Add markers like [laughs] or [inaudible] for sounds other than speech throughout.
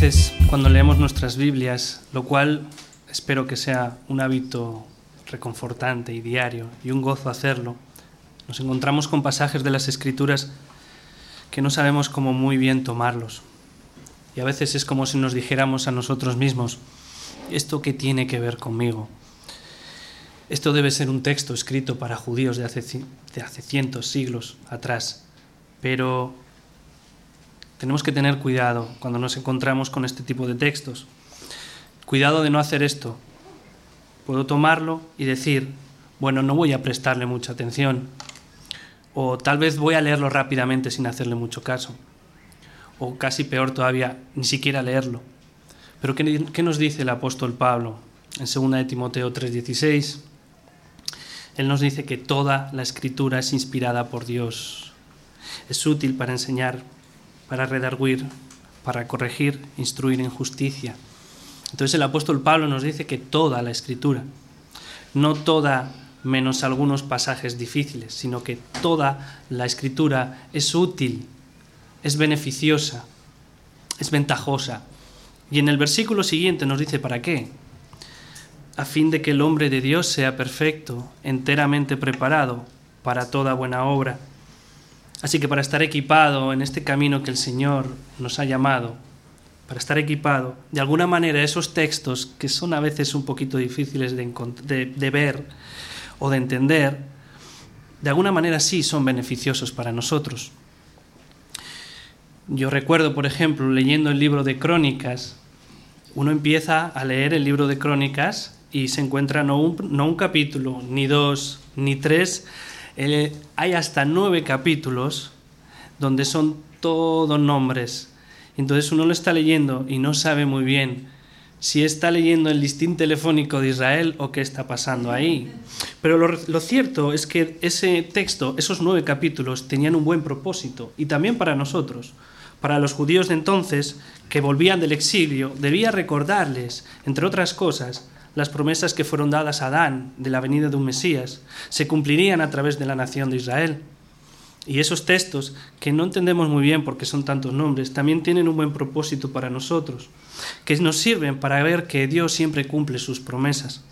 veces cuando leemos nuestras Biblias, lo cual espero que sea un hábito reconfortante y diario y un gozo hacerlo, nos encontramos con pasajes de las Escrituras que no sabemos cómo muy bien tomarlos. Y a veces es como si nos dijéramos a nosotros mismos, ¿esto qué tiene que ver conmigo? Esto debe ser un texto escrito para judíos de hace, de hace cientos, siglos atrás, pero tenemos que tener cuidado cuando nos encontramos con este tipo de textos. Cuidado de no hacer esto. Puedo tomarlo y decir, bueno, no voy a prestarle mucha atención, o tal vez voy a leerlo rápidamente sin hacerle mucho caso, o casi peor todavía, ni siquiera leerlo. Pero ¿qué, nos dice el apóstol Pablo en 2 de Timoteo 3:16? Él nos dice que toda la escritura es inspirada por Dios. Es útil para enseñar, para redarguir, para corregir, instruir en justicia. Entonces el apóstol Pablo nos dice que toda la escritura, no toda menos algunos pasajes difíciles, sino que toda la escritura es útil, es beneficiosa, es ventajosa. Y en el versículo siguiente nos dice para qué. A fin de que el hombre de Dios sea perfecto, enteramente preparado para toda buena obra. Así que para estar equipado en este camino que el Señor nos ha llamado, para estar equipado, de alguna manera esos textos que son a veces un poquito difíciles de, de ver, o de entender, de alguna manera sí son beneficiosos para nosotros. Yo recuerdo, por ejemplo, leyendo el libro de Crónicas, uno empieza a leer el libro de Crónicas y se encuentra no un, no un capítulo, ni dos, ni tres, hay hasta nueve capítulos donde son todos nombres. Entonces uno lo está leyendo y no sabe muy bien si está leyendo el listín telefónico de Israel o qué está pasando ahí. Pero lo, cierto es que ese texto, esos nueve capítulos, tenían un buen propósito, y también para nosotros. Para los judíos de entonces, que volvían del exilio, debía recordarles, entre otras cosas, las promesas que fueron dadas a Adán de la venida de un Mesías, se cumplirían a través de la nación de Israel. Y esos textos, que no entendemos muy bien porque son tantos nombres, también tienen un buen propósito para nosotros que nos sirven para ver que Dios siempre cumple sus promesas.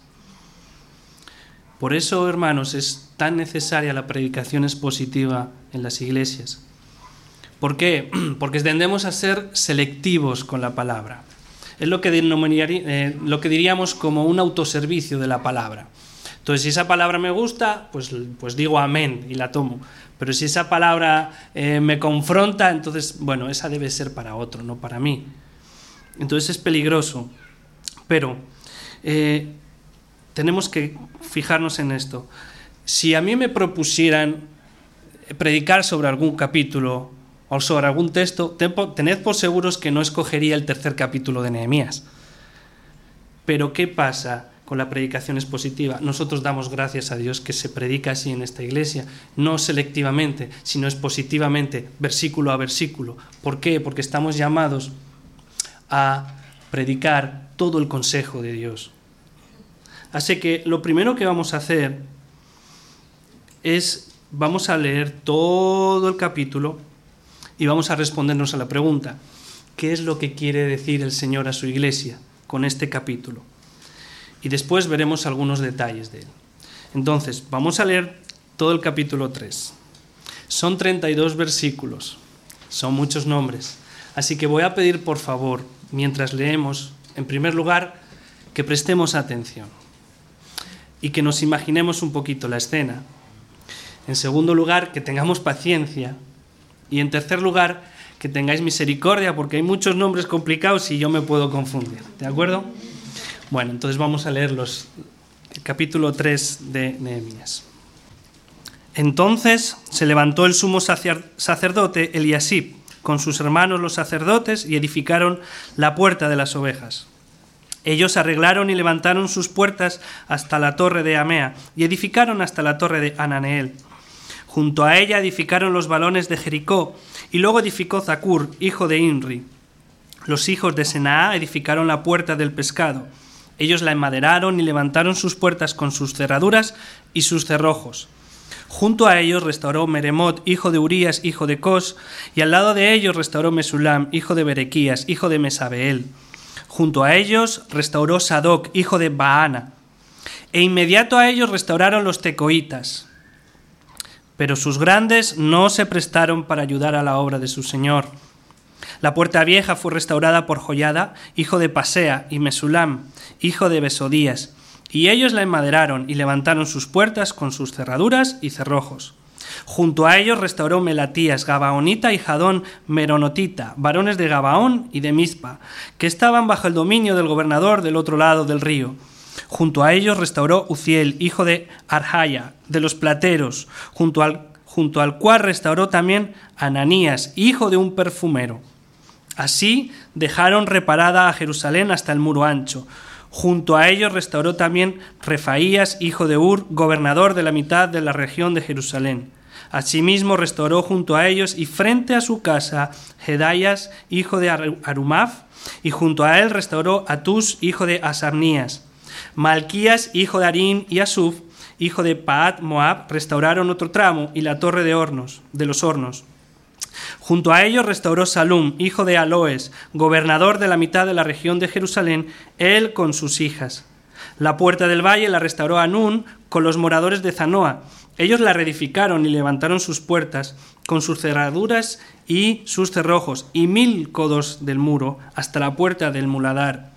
Por eso, hermanos, es tan necesaria la predicación expositiva en las iglesias. ¿Por qué? [clears throat] Porque tendemos a ser selectivos con la palabra. Es lo que, eh, lo que diríamos como un autoservicio de la palabra. Entonces, si esa palabra me gusta, pues, pues digo amén y la tomo. Pero si esa palabra eh, me confronta, entonces, bueno, esa debe ser para otro, no para mí. Entonces es peligroso. Pero eh, tenemos que fijarnos en esto. Si a mí me propusieran predicar sobre algún capítulo o sobre algún texto, tened por seguros que no escogería el tercer capítulo de Nehemías. Pero ¿qué pasa con la predicación expositiva? Nosotros damos gracias a Dios que se predica así en esta iglesia, no selectivamente, sino expositivamente, versículo a versículo. ¿Por qué? Porque estamos llamados a predicar todo el consejo de Dios. Así que lo primero que vamos a hacer es, vamos a leer todo el capítulo y vamos a respondernos a la pregunta, ¿qué es lo que quiere decir el Señor a su iglesia con este capítulo? Y después veremos algunos detalles de él. Entonces, vamos a leer todo el capítulo 3. Son 32 versículos, son muchos nombres. Así que voy a pedir por favor mientras leemos, en primer lugar, que prestemos atención y que nos imaginemos un poquito la escena. En segundo lugar, que tengamos paciencia. Y en tercer lugar, que tengáis misericordia, porque hay muchos nombres complicados y yo me puedo confundir. ¿De acuerdo? Bueno, entonces vamos a leer los, el capítulo 3 de Nehemías. Entonces se levantó el sumo sacerdote Eliasib con sus hermanos los sacerdotes y edificaron la puerta de las ovejas. Ellos arreglaron y levantaron sus puertas hasta la torre de Amea y edificaron hasta la torre de Ananeel. Junto a ella edificaron los balones de Jericó y luego edificó Zacur, hijo de Inri. Los hijos de Senaa edificaron la puerta del pescado. Ellos la enmaderaron y levantaron sus puertas con sus cerraduras y sus cerrojos. Junto a ellos restauró Meremot, hijo de Urías, hijo de Cos, y al lado de ellos restauró Mesulam, hijo de Berequías, hijo de Mesabeel. Junto a ellos restauró Sadoc, hijo de Baana. E inmediato a ellos restauraron los tecoitas. Pero sus grandes no se prestaron para ayudar a la obra de su señor. La puerta vieja fue restaurada por Joyada, hijo de Pasea, y Mesulam, hijo de Besodías, y ellos la enmaderaron y levantaron sus puertas con sus cerraduras y cerrojos. Junto a ellos restauró Melatías, Gabaonita y Jadón Meronotita, varones de Gabaón y de Mizpa, que estaban bajo el dominio del gobernador del otro lado del río. Junto a ellos restauró Uziel, hijo de Arjaya, de los plateros, junto al, junto al cual restauró también Ananías, hijo de un perfumero. Así dejaron reparada a Jerusalén hasta el muro ancho. Junto a ellos restauró también Refaías, hijo de Ur, gobernador de la mitad de la región de Jerusalén. Asimismo restauró junto a ellos y frente a su casa Gedayas, hijo de Arumaf, y junto a él restauró Atus, hijo de Asarnías. Malquías, hijo de Arim, y Asuf, hijo de Paat Moab, restauraron otro tramo y la torre de hornos, de los hornos. Junto a ellos restauró Salum, hijo de Aloes, gobernador de la mitad de la región de Jerusalén, él con sus hijas. La puerta del valle la restauró Anún con los moradores de Zanoa. Ellos la reedificaron y levantaron sus puertas con sus cerraduras y sus cerrojos y mil codos del muro hasta la puerta del muladar.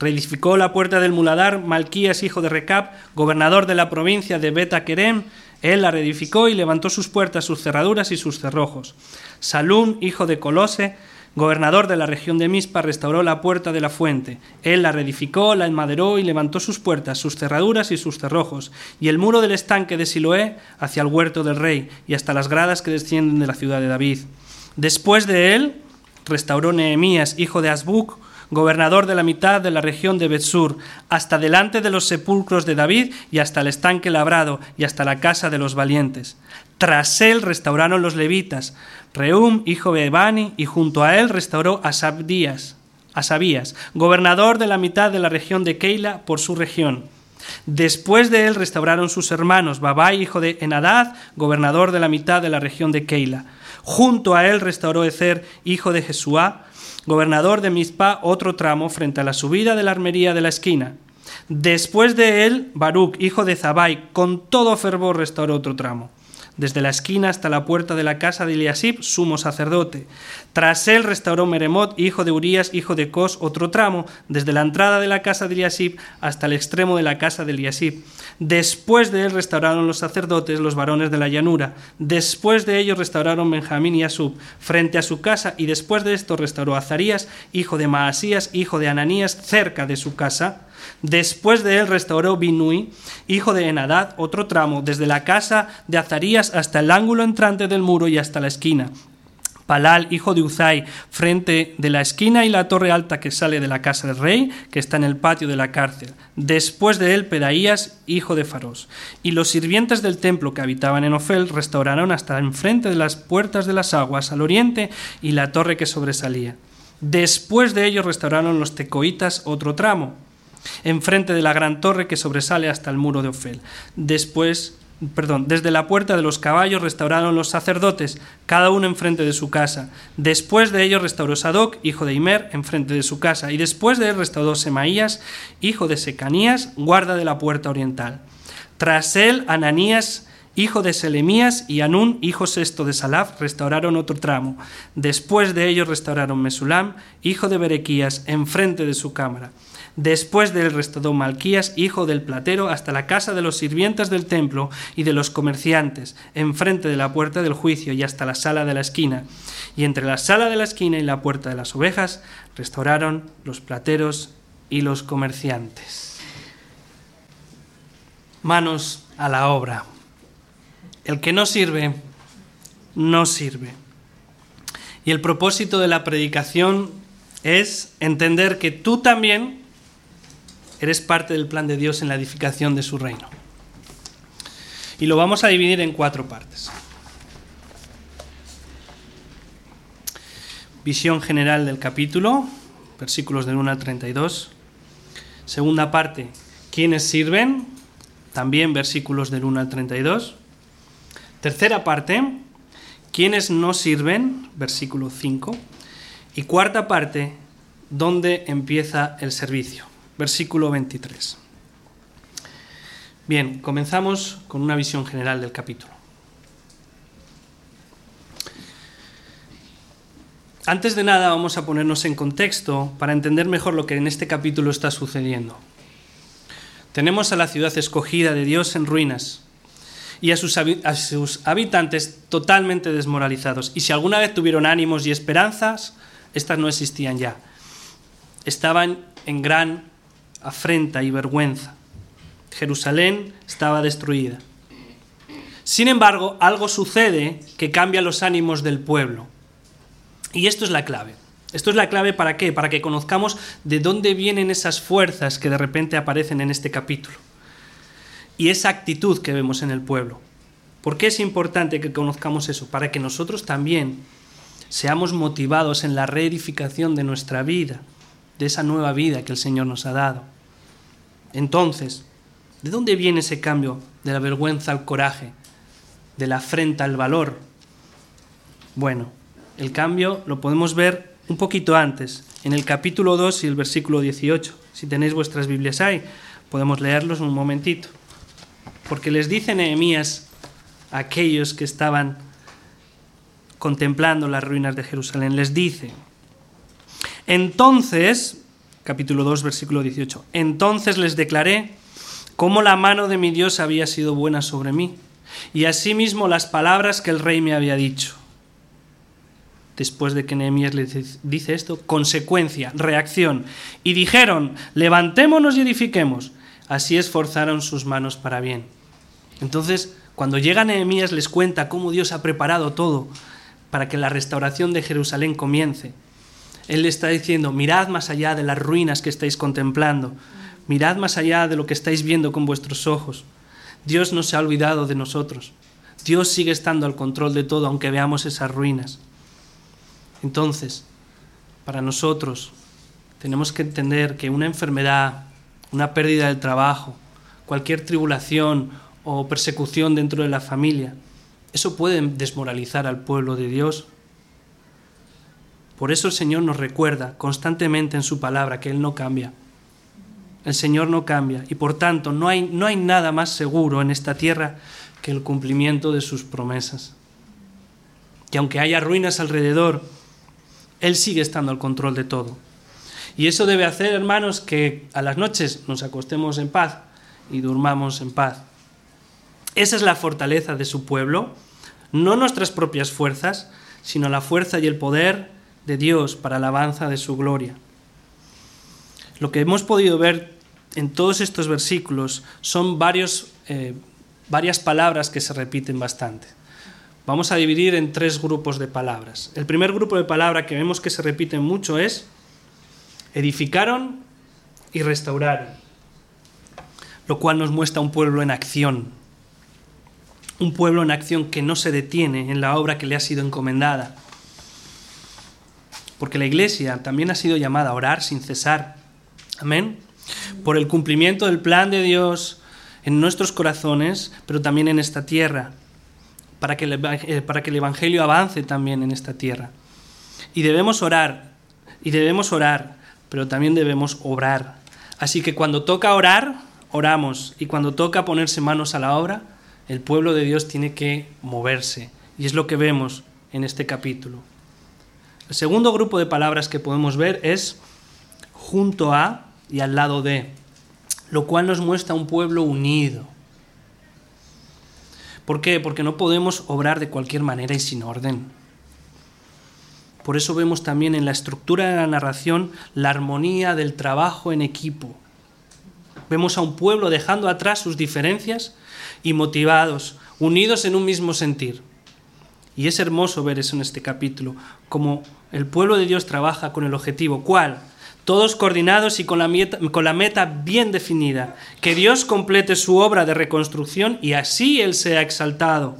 Reedificó la puerta del muladar Malquías, hijo de Recab, gobernador de la provincia de Beta Querem. Él la reedificó y levantó sus puertas, sus cerraduras y sus cerrojos. Salún, hijo de Colose, gobernador de la región de Mispa, restauró la puerta de la fuente. Él la reedificó, la enmaderó y levantó sus puertas, sus cerraduras y sus cerrojos, y el muro del estanque de Siloé hacia el huerto del rey y hasta las gradas que descienden de la ciudad de David. Después de él, restauró Nehemías, hijo de Asbuc, gobernador de la mitad de la región de Betsur, hasta delante de los sepulcros de David y hasta el estanque labrado y hasta la casa de los valientes. Tras él restauraron los levitas, Reum, hijo de Ebani, y junto a él restauró a Sabías, gobernador de la mitad de la región de Keila por su región. Después de él restauraron sus hermanos, Babai, hijo de Enadad, gobernador de la mitad de la región de Keila. Junto a él restauró Ezer, hijo de Jesuá, gobernador de Mizpa, otro tramo frente a la subida de la armería de la esquina. Después de él, Baruch, hijo de Zabai, con todo fervor restauró otro tramo desde la esquina hasta la puerta de la casa de Eliasib, sumo sacerdote. Tras él restauró Meremot, hijo de Urías, hijo de Cos, otro tramo, desde la entrada de la casa de Eliasib hasta el extremo de la casa de Eliasib. Después de él restauraron los sacerdotes, los varones de la llanura. Después de ellos restauraron Benjamín y Asub, frente a su casa, y después de esto restauró Azarías, hijo de Maasías, hijo de Ananías, cerca de su casa. Después de él restauró Binui, hijo de Enadad, otro tramo, desde la casa de Azarías hasta el ángulo entrante del muro y hasta la esquina. Palal, hijo de Uzai, frente de la esquina y la torre alta que sale de la casa del rey, que está en el patio de la cárcel. Después de él, Pedaías, hijo de Faros. Y los sirvientes del templo que habitaban en Ofel restauraron hasta enfrente de las puertas de las aguas al oriente y la torre que sobresalía. Después de ellos restauraron los tecoitas otro tramo, enfrente de la gran torre que sobresale hasta el muro de Ofel. Después, perdón, desde la puerta de los caballos restauraron los sacerdotes, cada uno enfrente de su casa. Después de ellos restauró Sadoc, hijo de Imer, enfrente de su casa. Y después de él restauró Semaías, hijo de Secanías, guarda de la puerta oriental. Tras él, Ananías, hijo de Selemías, y Anún, hijo sexto de Salaf, restauraron otro tramo. Después de ellos restauraron Mesulam, hijo de Berequías, enfrente de su cámara. Después del restauró Malquías, hijo del platero, hasta la casa de los sirvientes del templo y de los comerciantes, enfrente de la puerta del juicio y hasta la sala de la esquina. Y entre la sala de la esquina y la puerta de las ovejas restauraron los plateros y los comerciantes. Manos a la obra. El que no sirve, no sirve. Y el propósito de la predicación es entender que tú también Eres parte del plan de Dios en la edificación de su reino. Y lo vamos a dividir en cuatro partes. Visión general del capítulo, versículos del 1 al 32. Segunda parte, ¿quiénes sirven? También versículos del 1 al 32. Tercera parte, quienes no sirven, versículo 5. Y cuarta parte, dónde empieza el servicio, versículo 23. Bien, comenzamos con una visión general del capítulo. Antes de nada vamos a ponernos en contexto para entender mejor lo que en este capítulo está sucediendo. Tenemos a la ciudad escogida de Dios en ruinas y a sus, habitantes totalmente desmoralizados. Y si alguna vez tuvieron ánimos y esperanzas, estas no existían ya. Estaban en gran afrenta y vergüenza. Jerusalén estaba destruida. Sin embargo, algo sucede que cambia los ánimos del pueblo. Y esto es la clave. Esto es la clave para qué? Para que conozcamos de dónde vienen esas fuerzas que de repente aparecen en este capítulo. Y esa actitud que vemos en el pueblo. ¿Por qué es importante que conozcamos eso? Para que nosotros también seamos motivados en la reedificación de nuestra vida, de esa nueva vida que el Señor nos ha dado. Entonces, ¿de dónde viene ese cambio de la vergüenza al coraje, de la afrenta al valor? Bueno, el cambio lo podemos ver un poquito antes, en el capítulo 2 y el versículo 18. Si tenéis vuestras Biblias ahí, podemos leerlos un momentito. Porque les dice Nehemías a aquellos que estaban contemplando las ruinas de Jerusalén, les dice, entonces, capítulo 2, versículo 18, entonces les declaré cómo la mano de mi Dios había sido buena sobre mí, y asimismo las palabras que el rey me había dicho después de que Nehemías les dice esto, consecuencia, reacción. Y dijeron, levantémonos y edifiquemos. Así esforzaron sus manos para bien. Entonces, cuando llega Nehemías les cuenta cómo Dios ha preparado todo para que la restauración de Jerusalén comience. Él le está diciendo, mirad más allá de las ruinas que estáis contemplando, mirad más allá de lo que estáis viendo con vuestros ojos. Dios no se ha olvidado de nosotros. Dios sigue estando al control de todo, aunque veamos esas ruinas. Entonces, para nosotros tenemos que entender que una enfermedad, una pérdida del trabajo, cualquier tribulación o persecución dentro de la familia, eso puede desmoralizar al pueblo de Dios. Por eso el Señor nos recuerda constantemente en su palabra que Él no cambia. El Señor no cambia y por tanto no hay, no hay nada más seguro en esta tierra que el cumplimiento de sus promesas. Que aunque haya ruinas alrededor, él sigue estando al control de todo. Y eso debe hacer, hermanos, que a las noches nos acostemos en paz y durmamos en paz. Esa es la fortaleza de su pueblo, no nuestras propias fuerzas, sino la fuerza y el poder de Dios para la alabanza de su gloria. Lo que hemos podido ver en todos estos versículos son varios, eh, varias palabras que se repiten bastante vamos a dividir en tres grupos de palabras. El primer grupo de palabras que vemos que se repiten mucho es edificaron y restauraron, lo cual nos muestra un pueblo en acción, un pueblo en acción que no se detiene en la obra que le ha sido encomendada. Porque la iglesia también ha sido llamada a orar sin cesar. Amén. Por el cumplimiento del plan de Dios en nuestros corazones, pero también en esta tierra para que, el, eh, para que el Evangelio avance también en esta tierra. Y debemos orar, y debemos orar, pero también debemos obrar. Así que cuando toca orar, oramos, y cuando toca ponerse manos a la obra, el pueblo de Dios tiene que moverse. Y es lo que vemos en este capítulo. El segundo grupo de palabras que podemos ver es junto a y al lado de, lo cual nos muestra un pueblo unido ¿Por qué? Porque no podemos obrar de cualquier manera y sin orden. Por eso vemos también en la estructura de la narración la armonía del trabajo en equipo. Vemos a un pueblo dejando atrás sus diferencias y motivados, unidos en un mismo sentir. Y es hermoso ver eso en este capítulo, como el pueblo de Dios trabaja con el objetivo, ¿cuál? todos coordinados y con la, meta, bien definida, que Dios complete su obra de reconstrucción y así Él sea exaltado.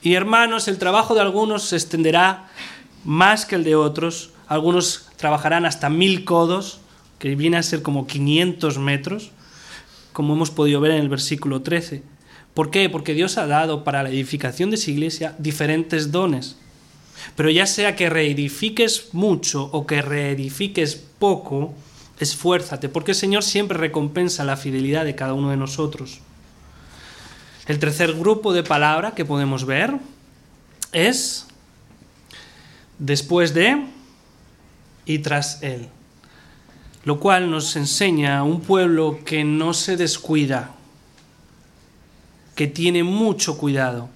Y hermanos, el trabajo de algunos se extenderá más que el de otros, algunos trabajarán hasta mil codos, que viene a ser como 500 metros, como hemos podido ver en el versículo 13. ¿Por qué? Porque Dios ha dado para la edificación de su iglesia diferentes dones. Pero ya sea que reedifiques mucho o que reedifiques poco, esfuérzate, porque el Señor siempre recompensa la fidelidad de cada uno de nosotros. El tercer grupo de palabra que podemos ver es después de y tras él, lo cual nos enseña un pueblo que no se descuida, que tiene mucho cuidado.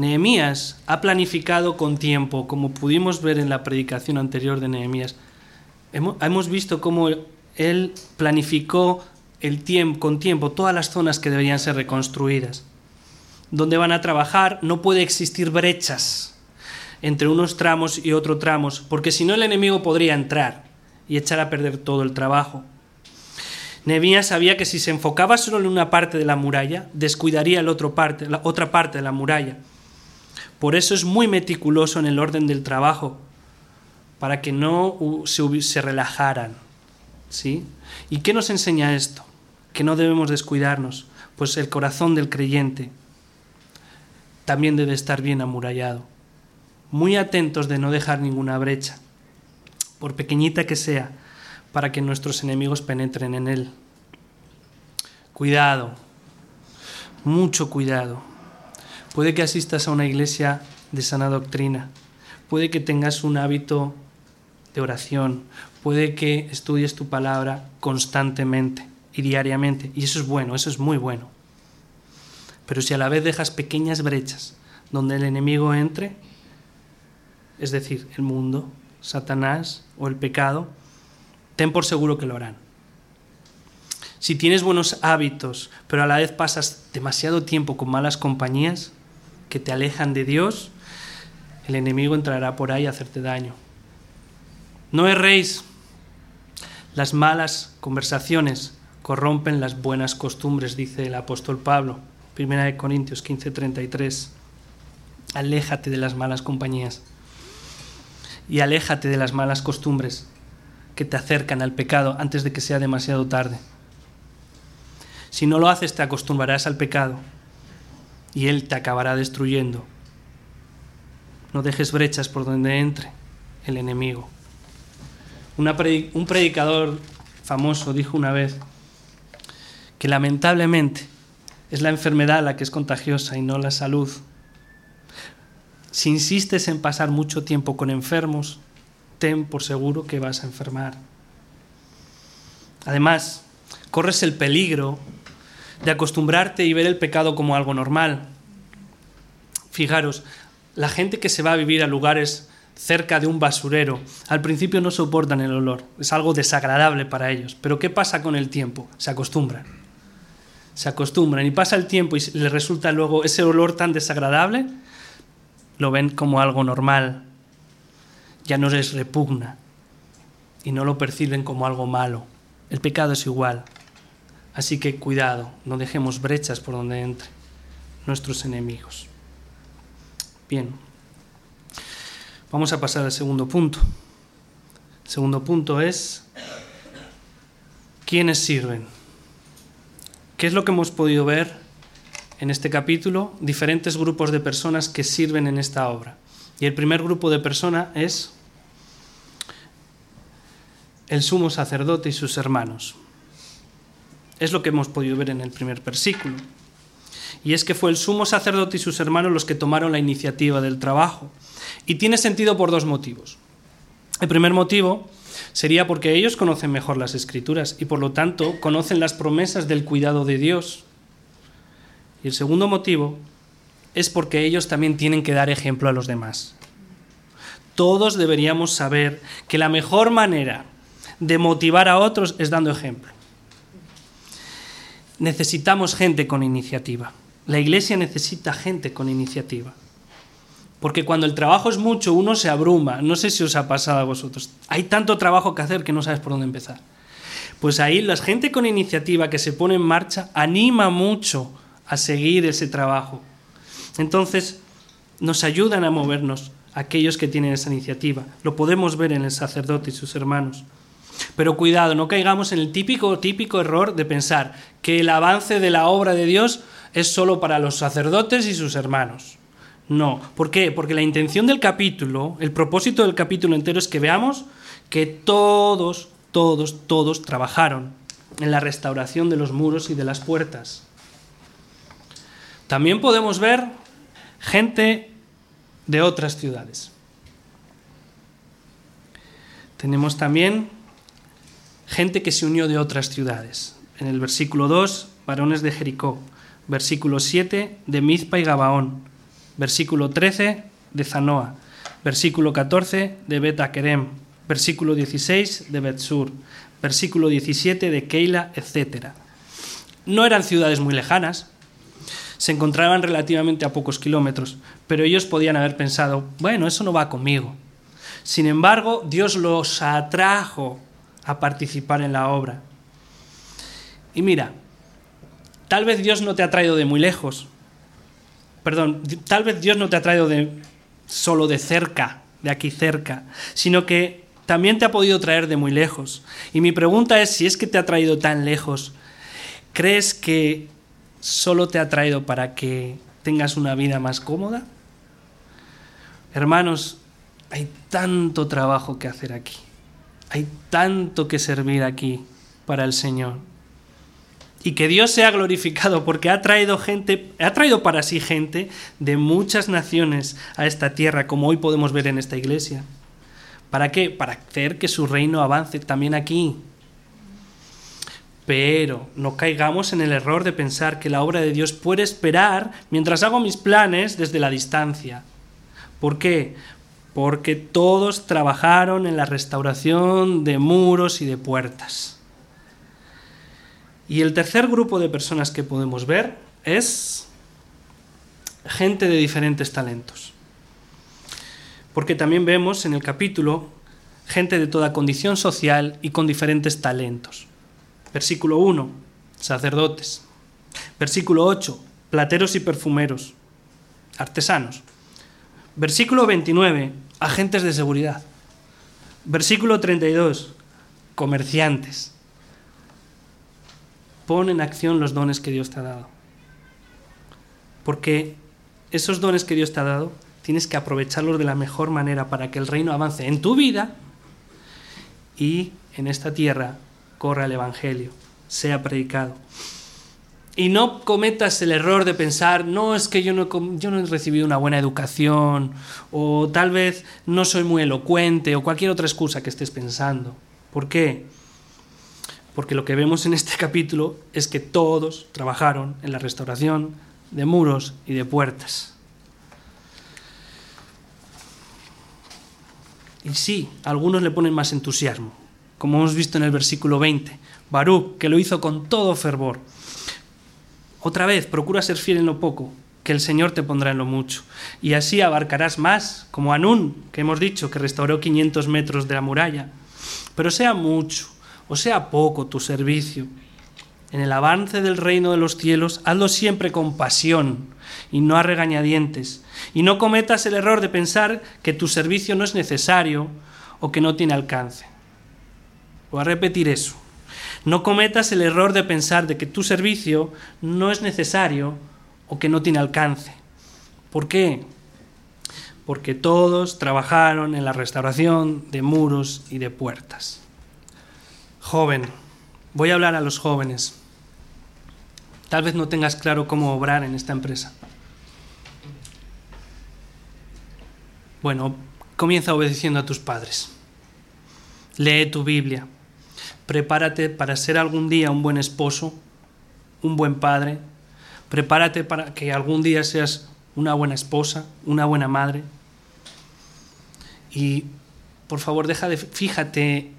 Nehemías ha planificado con tiempo, como pudimos ver en la predicación anterior de Nehemías. Hemos, visto cómo él planificó el tiempo, con tiempo todas las zonas que deberían ser reconstruidas. Donde van a trabajar no puede existir brechas entre unos tramos y otros tramos, porque si no el enemigo podría entrar y echar a perder todo el trabajo. Nehemías sabía que si se enfocaba solo en una parte de la muralla, descuidaría la, parte, la otra parte de la muralla. Por eso es muy meticuloso en el orden del trabajo, para que no se, se relajaran. ¿sí? ¿Y qué nos enseña esto? Que no debemos descuidarnos, pues el corazón del creyente también debe estar bien amurallado. Muy atentos de no dejar ninguna brecha, por pequeñita que sea, para que nuestros enemigos penetren en él. Cuidado, mucho cuidado. Puede que asistas a una iglesia de sana doctrina, puede que tengas un hábito de oración, puede que estudies tu palabra constantemente y diariamente, y eso es bueno, eso es muy bueno. Pero si a la vez dejas pequeñas brechas donde el enemigo entre, es decir, el mundo, Satanás o el pecado, ten por seguro que lo harán. Si tienes buenos hábitos, pero a la vez pasas demasiado tiempo con malas compañías que te alejan de Dios, el enemigo entrará por ahí a hacerte daño. No erréis. Las malas conversaciones corrompen las buenas costumbres, dice el apóstol Pablo, 1 Corintios 15:33. Aléjate de las malas compañías y aléjate de las malas costumbres que te acercan al pecado antes de que sea demasiado tarde. Si no lo haces, te acostumbrarás al pecado y Él te acabará destruyendo. No dejes brechas por donde entre el enemigo. un predicador famoso dijo una vez que lamentablemente es la enfermedad la que es contagiosa y no la salud. Si insistes en pasar mucho tiempo con enfermos, ten por seguro que vas a enfermar. Además, corres el peligro de acostumbrarte y ver el pecado como algo normal. Fijaros, la gente que se va a vivir a lugares cerca de un basurero, al principio no soportan el olor, es algo desagradable para ellos, pero ¿qué pasa con el tiempo? Se acostumbran. Se acostumbran y pasa el tiempo y les resulta luego ese olor tan desagradable, lo ven como algo normal, ya no les repugna y no lo perciben como algo malo. El pecado es igual. Así que cuidado, no dejemos brechas por donde entre nuestros enemigos. Bien, vamos a pasar al segundo punto. El segundo punto es, ¿quiénes sirven? ¿Qué es lo que hemos podido ver en este capítulo? Diferentes grupos de personas que sirven en esta obra. Y el primer grupo de personas es el sumo sacerdote y sus hermanos. Es lo que hemos podido ver en el primer versículo. Y es que fue el sumo sacerdote y sus hermanos los que tomaron la iniciativa del trabajo. Y tiene sentido por dos motivos. El primer motivo sería porque ellos conocen mejor las escrituras y por lo tanto conocen las promesas del cuidado de Dios. Y el segundo motivo es porque ellos también tienen que dar ejemplo a los demás. Todos deberíamos saber que la mejor manera de motivar a otros es dando ejemplo necesitamos gente con iniciativa. La iglesia necesita gente con iniciativa. Porque cuando el trabajo es mucho, uno se abruma. No sé si os ha pasado a vosotros. Hay tanto trabajo que hacer que no sabes por dónde empezar. Pues ahí la gente con iniciativa que se pone en marcha anima mucho a seguir ese trabajo. Entonces, nos ayudan a movernos aquellos que tienen esa iniciativa. Lo podemos ver en el sacerdote y sus hermanos. Pero cuidado, no caigamos en el típico, típico error de pensar que el avance de la obra de Dios es solo para los sacerdotes y sus hermanos. No. ¿Por qué? Porque la intención del capítulo, el propósito del capítulo entero es que veamos que todos, todos, todos trabajaron en la restauración de los muros y de las puertas. También podemos ver gente de otras ciudades. Tenemos también gente que se unió de otras ciudades. En el versículo 2, varones de Jericó. Versículo 7, de Mizpa y Gabaón. Versículo 13, de Zanoa. Versículo 14, de Bet Versículo 16, de Betsur. Versículo 17, de Keila, etc. No eran ciudades muy lejanas, se encontraban relativamente a pocos kilómetros, pero ellos podían haber pensado, bueno, eso no va conmigo. Sin embargo, Dios los atrajo a participar en la obra. Y mira, tal vez Dios no te ha traído de muy lejos. Perdón, tal vez Dios no te ha traído de solo de cerca, de aquí cerca, sino que también te ha podido traer de muy lejos. Y mi pregunta es, si es que te ha traído tan lejos, ¿crees que solo te ha traído para que tengas una vida más cómoda? Hermanos, hay tanto trabajo que hacer aquí. Hay tanto que servir aquí para el Señor. Y que Dios sea glorificado porque ha traído gente, ha traído para sí gente de muchas naciones a esta tierra, como hoy podemos ver en esta iglesia. ¿Para qué? Para hacer que su reino avance también aquí. Pero no caigamos en el error de pensar que la obra de Dios puede esperar mientras hago mis planes desde la distancia. ¿Por qué? Porque todos trabajaron en la restauración de muros y de puertas. Y el tercer grupo de personas que podemos ver es gente de diferentes talentos. Porque también vemos en el capítulo gente de toda condición social y con diferentes talentos. Versículo 1, sacerdotes. Versículo 8, plateros y perfumeros, artesanos. Versículo 29, agentes de seguridad. Versículo 32, comerciantes. Pon en acción los dones que Dios te ha dado. Porque esos dones que Dios te ha dado, tienes que aprovecharlos de la mejor manera para que el reino avance en tu vida y en esta tierra corra el Evangelio, sea predicado. Y no cometas el error de pensar, no, es que yo no, he recibido una buena educación, o tal vez no soy muy elocuente, o cualquier otra excusa que estés pensando. ¿Por qué? Porque lo que vemos en este [laughs] capítulo es que todos trabajaron en la restauración de muros y de puertas. Y sí, algunos le ponen más entusiasmo, como hemos visto en el versículo 20. Baruch, que lo hizo con todo fervor. Otra vez, procura ser fiel en lo poco, que el Señor te pondrá en lo mucho. Y así abarcarás más, como Anún, que hemos dicho, que restauró 500 metros de la muralla. Pero sea mucho o sea poco tu servicio, en el avance del reino de los cielos, hazlo siempre con pasión y no a regañadientes. Y no cometas el error de pensar que tu servicio no es necesario o que no tiene alcance. Voy a repetir eso. No cometas el error de pensar de que tu servicio no es necesario o que no tiene alcance. ¿Por qué? Porque todos trabajaron en la restauración de muros y de puertas. Joven, voy a hablar a los jóvenes. Tal vez no tengas claro cómo obrar en esta empresa. Bueno, comienza obedeciendo a tus padres. Lee tu Biblia prepárate para ser algún día un buen esposo, un buen padre, prepárate para que algún día seas una buena esposa, una buena madre. Y por favor, deja de fíjate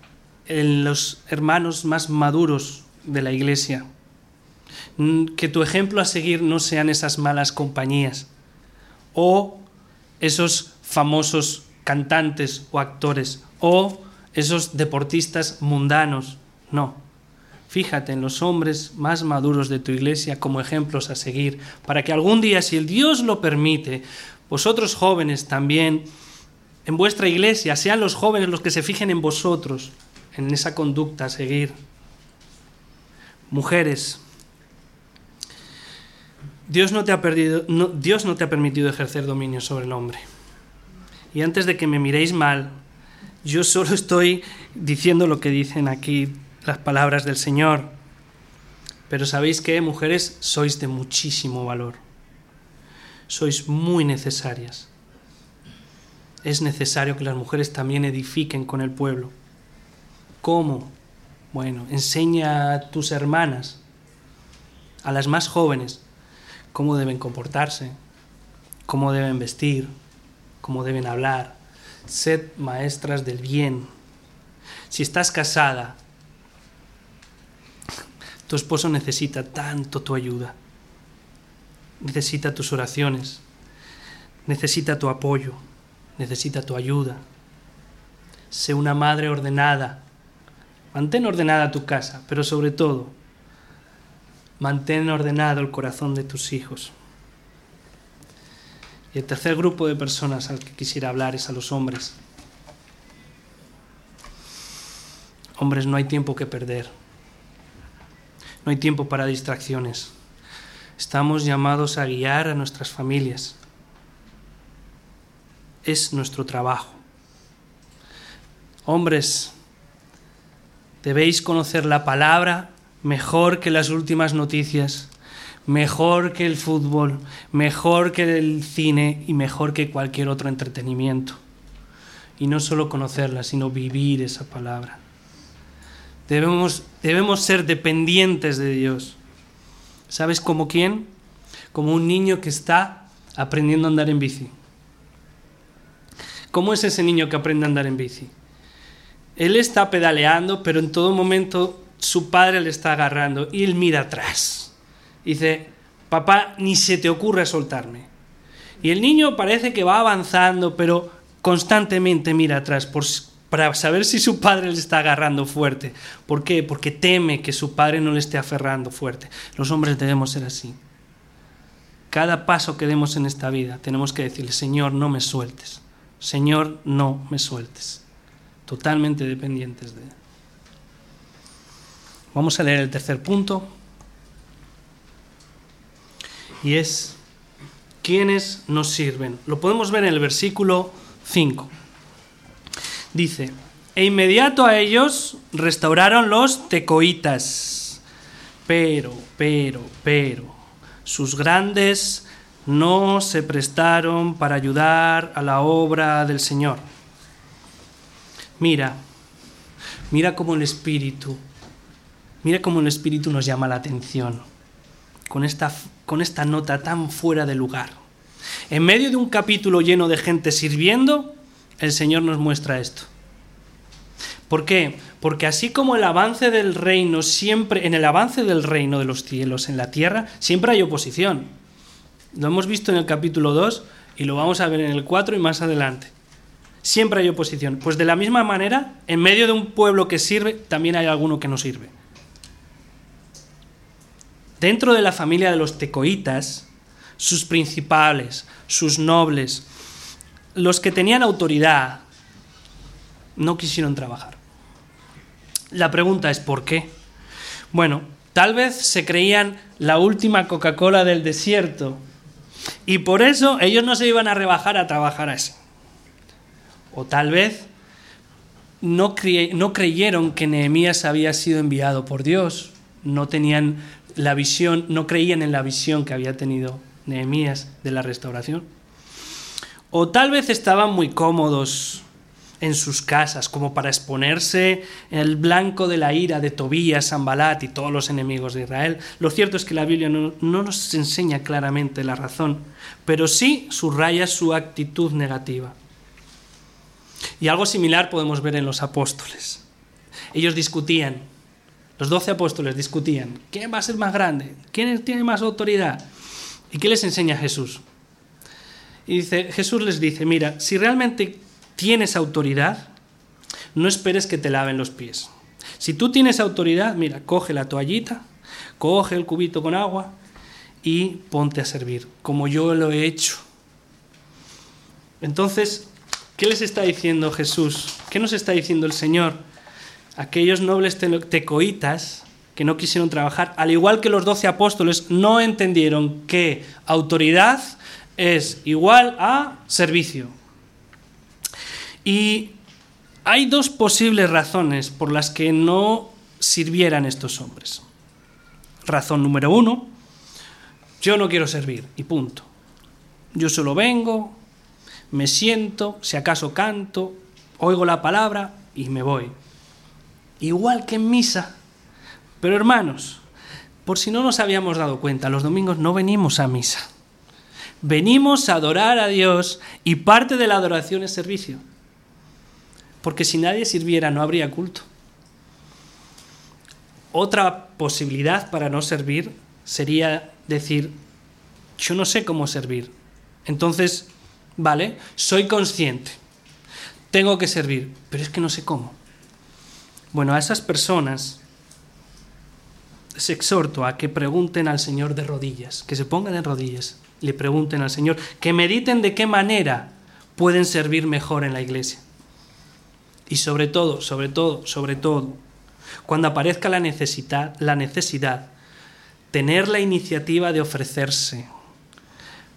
en los hermanos más maduros de la iglesia. Que tu ejemplo a seguir no sean esas malas compañías o esos famosos cantantes o actores o esos deportistas mundanos no. Fíjate en los hombres más maduros de tu iglesia como ejemplos a seguir, para que algún día, si el Dios lo permite, vosotros jóvenes también, en vuestra iglesia, sean los jóvenes los que se fijen en vosotros en esa conducta a seguir. Mujeres, Dios no te ha, perdido, Dios no te ha permitido ejercer dominio sobre el hombre. Y antes de que me miréis mal, yo solo estoy diciendo lo que dicen aquí las palabras del Señor. Pero sabéis que, mujeres, sois de muchísimo valor. Sois muy necesarias. Es necesario que las mujeres también edifiquen con el pueblo. ¿Cómo? Bueno, enseña a tus hermanas, a las más jóvenes, cómo deben comportarse, cómo deben vestir, cómo deben hablar. Sed maestras del bien. Si estás casada, tu esposo necesita tanto tu ayuda, necesita tus oraciones, necesita tu apoyo, necesita tu ayuda. Sé una madre ordenada. Mantén ordenada tu casa, pero sobre todo, Mantén ordenado el corazón de tus hijos. Y el tercer grupo de personas al que quisiera hablar es a los hombres. Hombres, no hay tiempo que perder. No hay tiempo para distracciones. Estamos llamados a guiar a nuestras familias. Es nuestro trabajo. Hombres, debéis conocer la palabra mejor que las últimas noticias, mejor que el fútbol, mejor que el cine y mejor que cualquier otro entretenimiento. Y no solo conocerla, sino vivir esa palabra. Debemos, debemos ser dependientes de Dios. ¿Sabes como quién? Como un niño que está aprendiendo a andar en bici. ¿Cómo es ese niño que aprende a andar en bici? Él está pedaleando, pero en todo momento su padre le está agarrando y él mira atrás. Dice, papá, ni se te ocurre soltarme. Y el niño parece que va avanzando, pero constantemente mira atrás para saber si su padre le está agarrando fuerte. ¿Por qué? Porque teme que su padre no le esté aferrando fuerte. Los hombres debemos ser así. Cada paso que demos en esta vida tenemos que decirle, Señor, no me sueltes. Señor, no me sueltes. Totalmente dependientes de Él. Vamos a leer el tercer punto. Y es, ¿quiénes nos sirven? Lo podemos ver en el versículo 5. Dice, e inmediato a ellos restauraron los tecoitas. Pero, pero, pero, sus grandes no se prestaron para ayudar a la obra del Señor. Mira, mira cómo el Espíritu Mira cómo el Espíritu nos llama la atención con esta, con esta nota tan fuera de lugar. En medio de un capítulo lleno de gente sirviendo, el Señor nos muestra esto. ¿Por qué? Porque así como el avance del reino siempre, en el avance del reino de los cielos en la tierra, siempre hay oposición. Lo hemos visto en el capítulo 2 y lo vamos a ver en el 4 y más adelante. Siempre hay oposición. Pues de la misma manera, en medio de un pueblo que sirve, también hay alguno que no sirve. Dentro de la familia de los tecoitas, sus principales, sus nobles, los que tenían autoridad, no quisieron trabajar. La pregunta es ¿por qué? Bueno, tal vez se creían la última Coca-Cola del desierto y por eso ellos no se iban a rebajar a trabajar así. O tal vez no, creyeron que Nehemías había sido enviado por Dios, no tenían la visión, no creían en la visión que había tenido Nehemías de la restauración. O tal vez estaban muy cómodos en sus casas, como para exponerse el blanco de la ira de Tobías, Sambalat y todos los enemigos de Israel. Lo cierto es que la Biblia no, no nos enseña claramente la razón, pero sí subraya su actitud negativa. Y algo similar podemos ver en los apóstoles. Ellos discutían los doce apóstoles discutían, ¿quién va a ser más grande? ¿Quién tiene más autoridad? ¿Y qué les enseña Jesús? Y dice, Jesús les dice, mira, si realmente tienes autoridad, no esperes que te laven los pies. Si tú tienes autoridad, mira, coge la toallita, coge el cubito con agua y ponte a servir, como yo lo he hecho. Entonces, ¿qué les está diciendo Jesús? ¿Qué nos está diciendo el Señor? Aquellos nobles tecoitas que no quisieron trabajar, al igual que los doce apóstoles, no entendieron que autoridad es igual a servicio. Y hay dos posibles razones por las que no sirvieran estos hombres. Razón número uno, yo no quiero servir y punto. Yo solo vengo, me siento, si acaso canto, oigo la palabra y me voy. Igual que en misa. Pero hermanos, por si no nos habíamos dado cuenta, los domingos no venimos a misa. Venimos a adorar a Dios y parte de la adoración es servicio. Porque si nadie sirviera no habría culto. Otra posibilidad para no servir sería decir, yo no sé cómo servir. Entonces, vale, soy consciente, tengo que servir, pero es que no sé cómo. Bueno, a esas personas les exhorto a que pregunten al Señor de rodillas, que se pongan en rodillas, le pregunten al Señor, que mediten de qué manera pueden servir mejor en la iglesia. Y sobre todo, sobre todo, sobre todo, cuando aparezca la necesidad, la necesidad, tener la iniciativa de ofrecerse.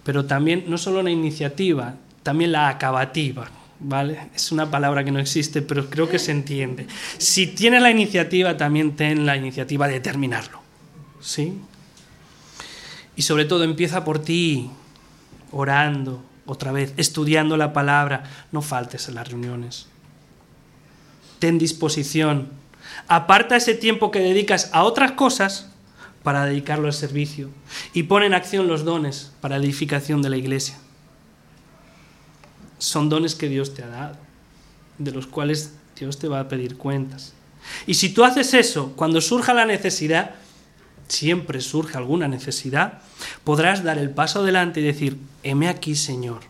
Pero también, no solo la iniciativa, también la acabativa. ¿Vale? Es una palabra que no existe, pero creo que se entiende. Si tienes la iniciativa, también ten la iniciativa de terminarlo. ¿Sí? Y sobre todo empieza por ti, orando otra vez, estudiando la palabra. No faltes en las reuniones. Ten disposición. Aparta ese tiempo que dedicas a otras cosas para dedicarlo al servicio. Y pon en acción los dones para la edificación de la iglesia son dones que Dios te ha dado, de los cuales Dios te va a pedir cuentas. Y si tú haces eso, cuando surja la necesidad, siempre surge alguna necesidad, podrás dar el paso adelante y decir, heme aquí, Señor.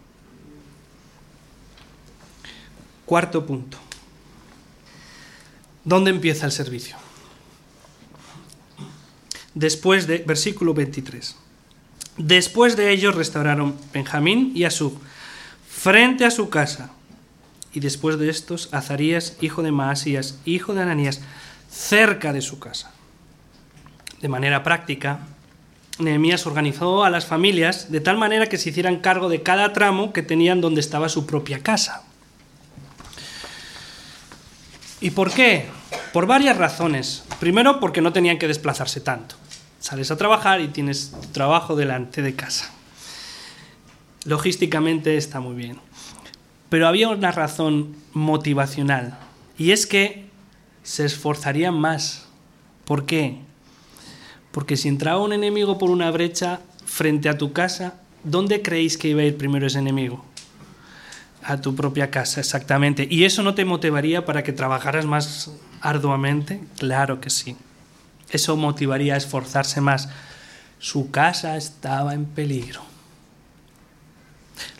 Cuarto punto. ¿Dónde empieza el servicio? Después de, versículo 23. Después de ellos restauraron Benjamín y Asub, frente a su casa. Y después de estos, Azarías, hijo de Maasías, hijo de Ananías, cerca de su casa. De manera práctica, Nehemías organizó a las familias de tal manera que se hicieran cargo de cada tramo que tenían donde estaba su propia casa. ¿Y por qué? Por varias razones. Primero, porque no tenían que desplazarse tanto. Sales a trabajar y tienes trabajo delante de casa logísticamente está muy bien. Pero había una razón motivacional y es que se esforzarían más. ¿Por qué? Porque si entraba un enemigo por una brecha frente a tu casa, ¿dónde creéis que iba a ir primero ese enemigo? A tu propia casa, exactamente. ¿Y eso no te motivaría para que trabajaras más arduamente? Claro que sí. Eso motivaría a esforzarse más. Su casa estaba en peligro.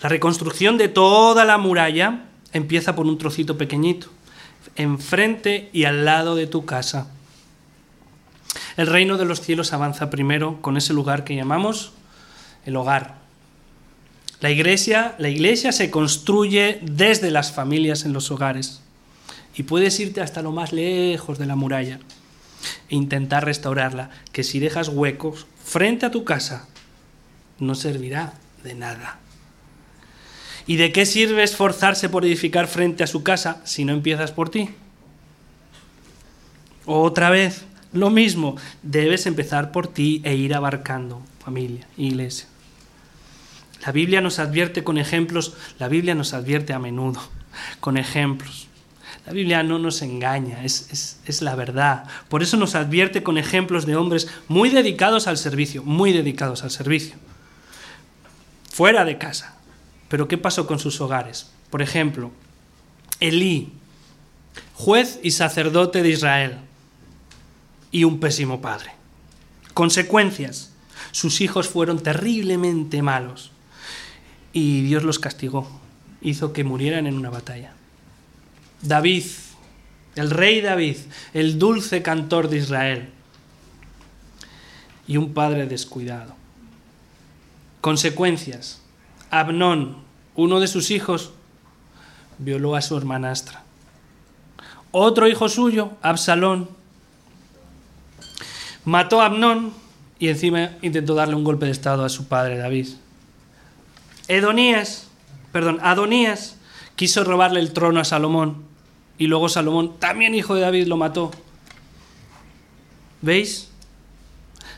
La reconstrucción de toda la muralla empieza por un trocito pequeñito, enfrente y al lado de tu casa. El reino de los cielos avanza primero con ese lugar que llamamos el hogar. La iglesia, la iglesia se construye desde las familias en los hogares. Y puedes irte hasta lo más lejos de la muralla e intentar restaurarla, que si dejas huecos frente a tu casa, no servirá de nada. ¿Y de qué sirve esforzarse por edificar frente a su casa si no empiezas por ti? Otra vez, lo mismo, debes empezar por ti e ir abarcando familia, iglesia. La Biblia nos advierte con ejemplos, la Biblia nos advierte a menudo con ejemplos. La Biblia no nos engaña, es, es, es, la verdad. Por eso nos advierte con ejemplos de hombres muy dedicados al servicio, muy dedicados al servicio. Fuera de casa, pero ¿qué pasó con sus hogares? Por ejemplo, Elí, juez y sacerdote de Israel, y un pésimo padre. Consecuencias, sus hijos fueron terriblemente malos y Dios los castigó, hizo que murieran en una batalla. David, el rey David, el dulce cantor de Israel, y un padre descuidado. Consecuencias, Abnón, uno de sus hijos, violó a su hermanastra. Otro hijo suyo, Absalón, mató a Abnón y encima intentó darle un golpe de estado a su padre David. Edonías, perdón, Adonías quiso robarle el trono a Salomón y luego Salomón, también hijo de David, lo mató. ¿Veis?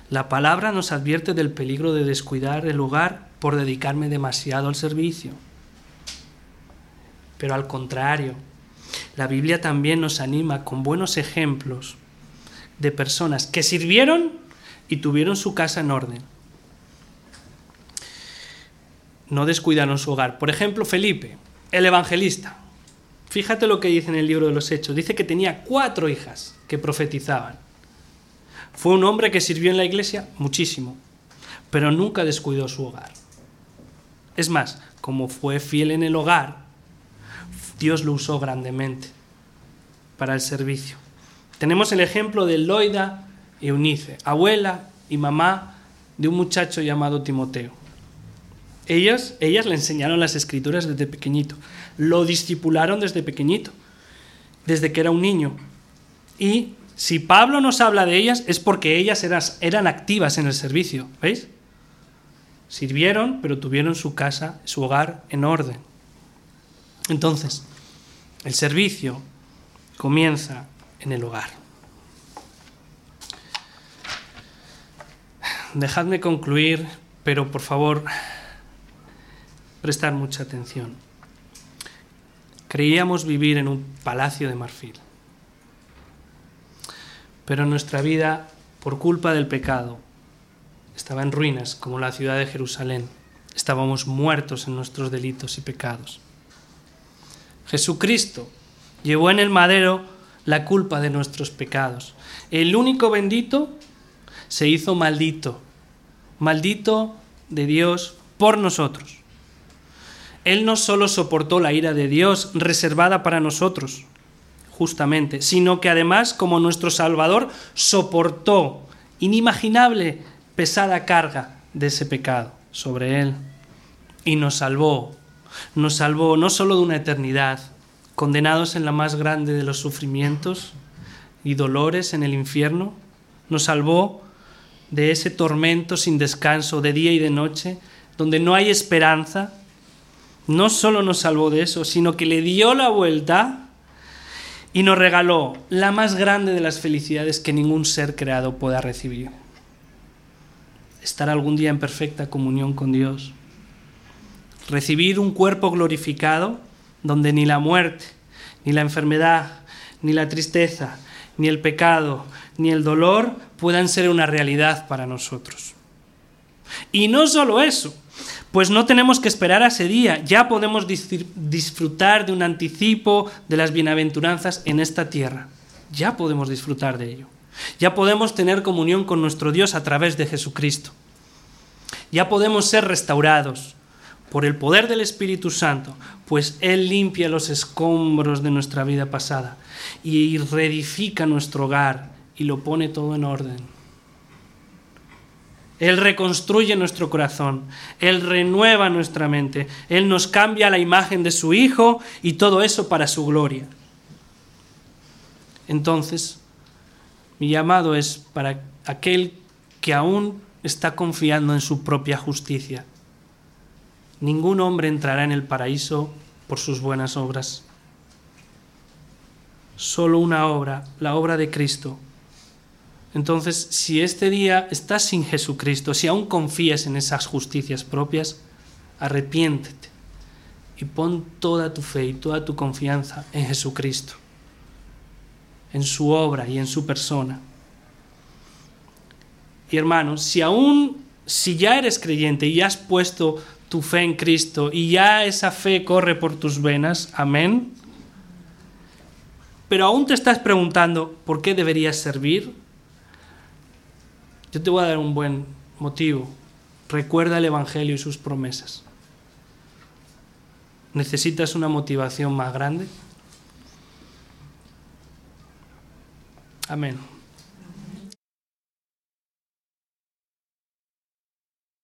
La palabra nos advierte del peligro de descuidar el hogar por dedicarme demasiado al servicio. Pero al contrario, la Biblia también nos anima con buenos ejemplos de personas que sirvieron y tuvieron su casa en orden. No descuidaron su hogar. Por ejemplo, Felipe, el evangelista. Fíjate lo que dice en el libro de los Hechos. Dice que tenía cuatro hijas que profetizaban. Fue un hombre que sirvió en la iglesia muchísimo, pero nunca descuidó su hogar. Es más, como fue fiel en el hogar, Dios lo usó grandemente para el servicio. Tenemos el ejemplo de Loida y Eunice, abuela y mamá de un muchacho llamado Timoteo. Ellas, ellas le enseñaron las escrituras desde pequeñito, lo discipularon desde pequeñito, desde que era un niño. Y si Pablo nos habla de ellas es porque ellas eran, eran activas en el servicio, ¿veis? Sirvieron, pero tuvieron su casa, su hogar en orden. Entonces, el servicio comienza en el hogar. Dejadme concluir, pero por favor, prestar mucha atención. Creíamos vivir en un palacio de marfil, pero nuestra vida, por culpa del pecado, estaba en ruinas como la ciudad de Jerusalén. Estábamos muertos en nuestros delitos y pecados. Jesucristo llevó en el madero la culpa de nuestros pecados. El único bendito se hizo maldito, maldito de Dios por nosotros. Él no solo soportó la ira de Dios reservada para nosotros, justamente, sino que además, como nuestro Salvador, soportó inimaginable pesada carga de ese pecado sobre Él y nos salvó. Nos salvó no solo de una eternidad, condenados en la más grande de los sufrimientos y dolores en el infierno, nos salvó de ese tormento sin descanso de día y de noche, donde no hay esperanza, no solo nos salvó de eso, sino que le dio la vuelta y nos regaló la más grande de las felicidades que ningún ser creado pueda recibir. Estar algún día en perfecta comunión con Dios. Recibir un cuerpo glorificado donde ni la muerte, ni la enfermedad, ni la tristeza, ni el pecado, ni el dolor puedan ser una realidad para nosotros. Y no solo eso, pues no tenemos que esperar a ese día, ya podemos disfrutar de un anticipo de las bienaventuranzas en esta tierra, ya podemos disfrutar de ello, ya podemos tener comunión con nuestro Dios a través de Jesucristo, ya podemos ser restaurados, por el poder del Espíritu Santo, pues Él limpia los escombros de nuestra vida pasada y reedifica nuestro hogar y lo pone todo en orden. Él reconstruye nuestro corazón, Él renueva nuestra mente, Él nos cambia la imagen de su Hijo y todo eso para su gloria. Entonces, mi llamado es para aquel que aún está confiando en su propia justicia Ningún hombre entrará en el paraíso por sus buenas obras. Solo una obra, la obra de Cristo. Entonces, si este día estás sin Jesucristo, si aún confías en esas justicias propias, arrepiéntete y pon toda tu fe y toda tu confianza en Jesucristo, en su obra y en su persona. Y hermanos, si aún, si ya eres creyente y has puesto tu fe en Cristo y ya esa fe corre por tus venas, amén. Pero aún te estás preguntando por qué deberías servir. Yo te voy a dar un buen motivo. Recuerda el Evangelio y sus promesas. ¿Necesitas una motivación más grande? Amén.